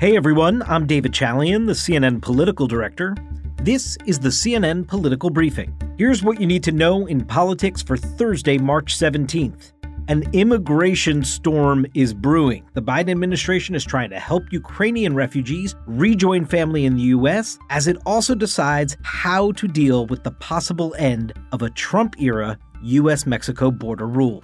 Hey everyone, I'm David Chalian, the CNN political director. This is the CNN Political Briefing. Here's what you need to know in politics for Thursday, March 17th. An immigration storm is brewing. The Biden administration is trying to help Ukrainian refugees rejoin family in the U.S. as it also decides how to deal with the possible end of a Trump era U.S. Mexico border rule.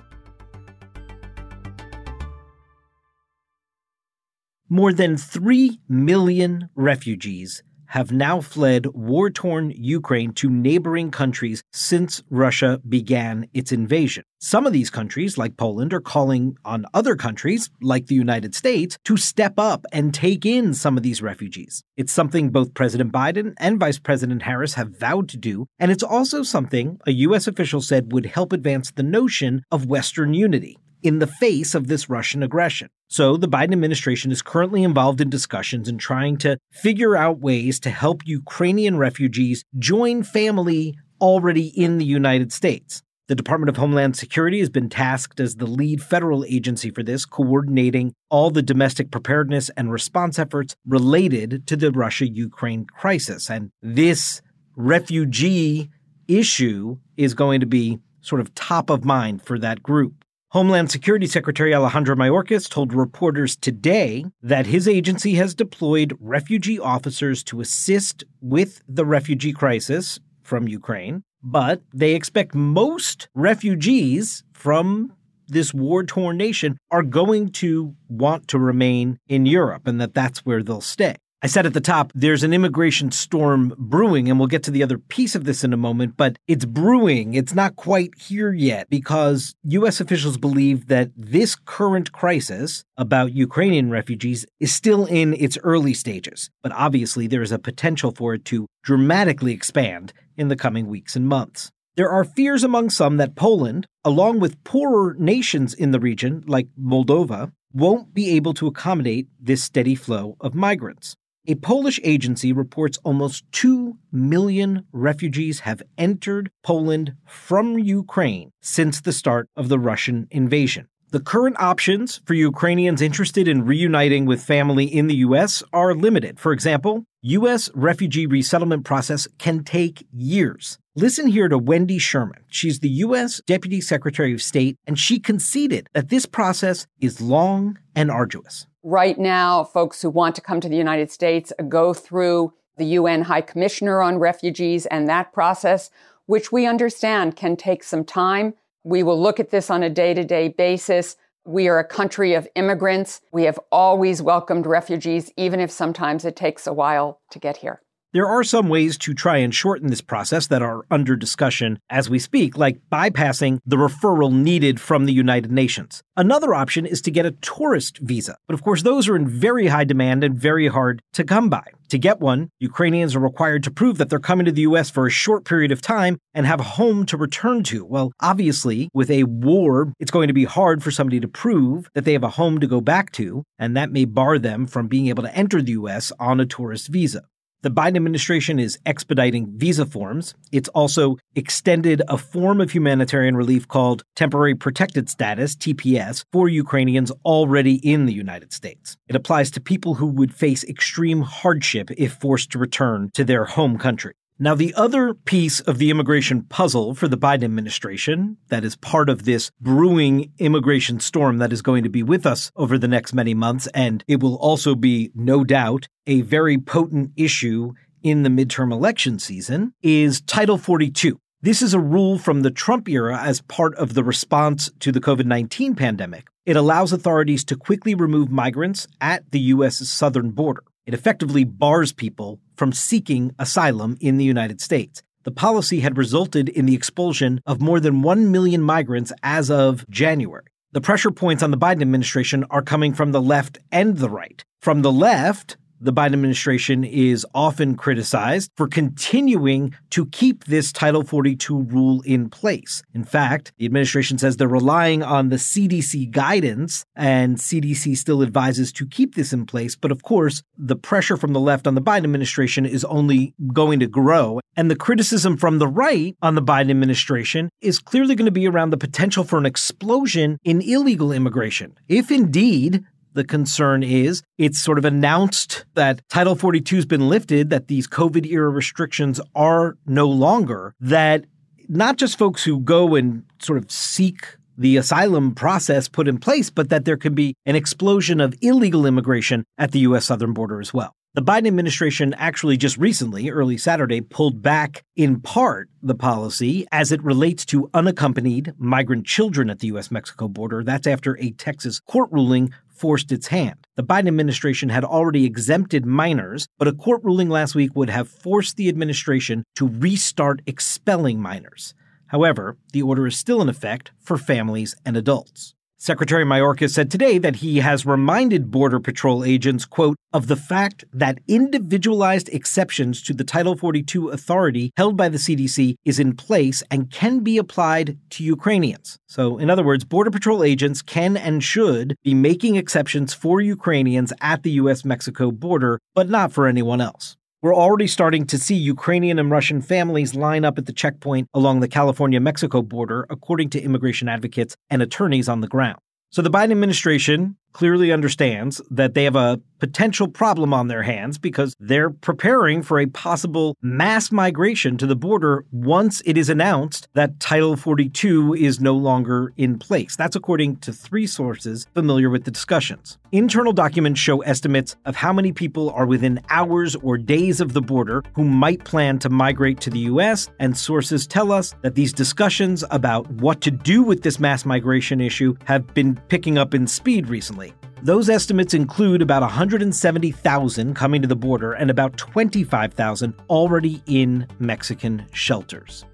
More than 3 million refugees have now fled war torn Ukraine to neighboring countries since Russia began its invasion. Some of these countries, like Poland, are calling on other countries, like the United States, to step up and take in some of these refugees. It's something both President Biden and Vice President Harris have vowed to do, and it's also something a U.S. official said would help advance the notion of Western unity in the face of this Russian aggression. So, the Biden administration is currently involved in discussions and trying to figure out ways to help Ukrainian refugees join family already in the United States. The Department of Homeland Security has been tasked as the lead federal agency for this, coordinating all the domestic preparedness and response efforts related to the Russia Ukraine crisis. And this refugee issue is going to be sort of top of mind for that group. Homeland Security Secretary Alejandro Mayorkas told reporters today that his agency has deployed refugee officers to assist with the refugee crisis from Ukraine, but they expect most refugees from this war torn nation are going to want to remain in Europe and that that's where they'll stay. I said at the top, there's an immigration storm brewing, and we'll get to the other piece of this in a moment, but it's brewing. It's not quite here yet because U.S. officials believe that this current crisis about Ukrainian refugees is still in its early stages. But obviously, there is a potential for it to dramatically expand in the coming weeks and months. There are fears among some that Poland, along with poorer nations in the region like Moldova, won't be able to accommodate this steady flow of migrants. A Polish agency reports almost 2 million refugees have entered Poland from Ukraine since the start of the Russian invasion. The current options for Ukrainians interested in reuniting with family in the U.S. are limited. For example, U.S. refugee resettlement process can take years. Listen here to Wendy Sherman. She's the U.S. Deputy Secretary of State, and she conceded that this process is long and arduous. Right now, folks who want to come to the United States uh, go through the UN High Commissioner on Refugees and that process, which we understand can take some time. We will look at this on a day to day basis. We are a country of immigrants. We have always welcomed refugees, even if sometimes it takes a while to get here. There are some ways to try and shorten this process that are under discussion as we speak, like bypassing the referral needed from the United Nations. Another option is to get a tourist visa, but of course, those are in very high demand and very hard to come by. To get one, Ukrainians are required to prove that they're coming to the US for a short period of time and have a home to return to. Well, obviously, with a war, it's going to be hard for somebody to prove that they have a home to go back to, and that may bar them from being able to enter the US on a tourist visa. The Biden administration is expediting visa forms. It's also extended a form of humanitarian relief called Temporary Protected Status, TPS, for Ukrainians already in the United States. It applies to people who would face extreme hardship if forced to return to their home country. Now, the other piece of the immigration puzzle for the Biden administration that is part of this brewing immigration storm that is going to be with us over the next many months, and it will also be, no doubt, a very potent issue in the midterm election season, is Title 42. This is a rule from the Trump era as part of the response to the COVID 19 pandemic. It allows authorities to quickly remove migrants at the U.S.'s southern border. It effectively bars people from seeking asylum in the United States. The policy had resulted in the expulsion of more than 1 million migrants as of January. The pressure points on the Biden administration are coming from the left and the right. From the left, the Biden administration is often criticized for continuing to keep this Title 42 rule in place. In fact, the administration says they're relying on the CDC guidance, and CDC still advises to keep this in place. But of course, the pressure from the left on the Biden administration is only going to grow. And the criticism from the right on the Biden administration is clearly going to be around the potential for an explosion in illegal immigration. If indeed The concern is it's sort of announced that Title 42 has been lifted, that these COVID era restrictions are no longer, that not just folks who go and sort of seek the asylum process put in place, but that there could be an explosion of illegal immigration at the U.S. southern border as well. The Biden administration actually just recently, early Saturday, pulled back in part the policy as it relates to unaccompanied migrant children at the U.S. Mexico border. That's after a Texas court ruling forced its hand. The Biden administration had already exempted minors, but a court ruling last week would have forced the administration to restart expelling minors. However, the order is still in effect for families and adults. Secretary Mayorkas said today that he has reminded Border Patrol agents, quote, of the fact that individualized exceptions to the Title 42 authority held by the CDC is in place and can be applied to Ukrainians. So, in other words, Border Patrol agents can and should be making exceptions for Ukrainians at the U.S. Mexico border, but not for anyone else. We're already starting to see Ukrainian and Russian families line up at the checkpoint along the California Mexico border, according to immigration advocates and attorneys on the ground. So the Biden administration clearly understands that they have a potential problem on their hands because they're preparing for a possible mass migration to the border once it is announced that Title 42 is no longer in place. That's according to three sources familiar with the discussions. Internal documents show estimates of how many people are within hours or days of the border who might plan to migrate to the U.S., and sources tell us that these discussions about what to do with this mass migration issue have been picking up in speed recently. Those estimates include about 170,000 coming to the border and about 25,000 already in Mexican shelters.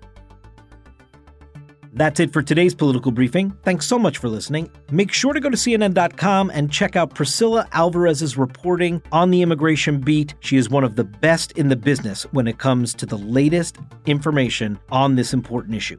That's it for today's political briefing. Thanks so much for listening. Make sure to go to CNN.com and check out Priscilla Alvarez's reporting on the immigration beat. She is one of the best in the business when it comes to the latest information on this important issue.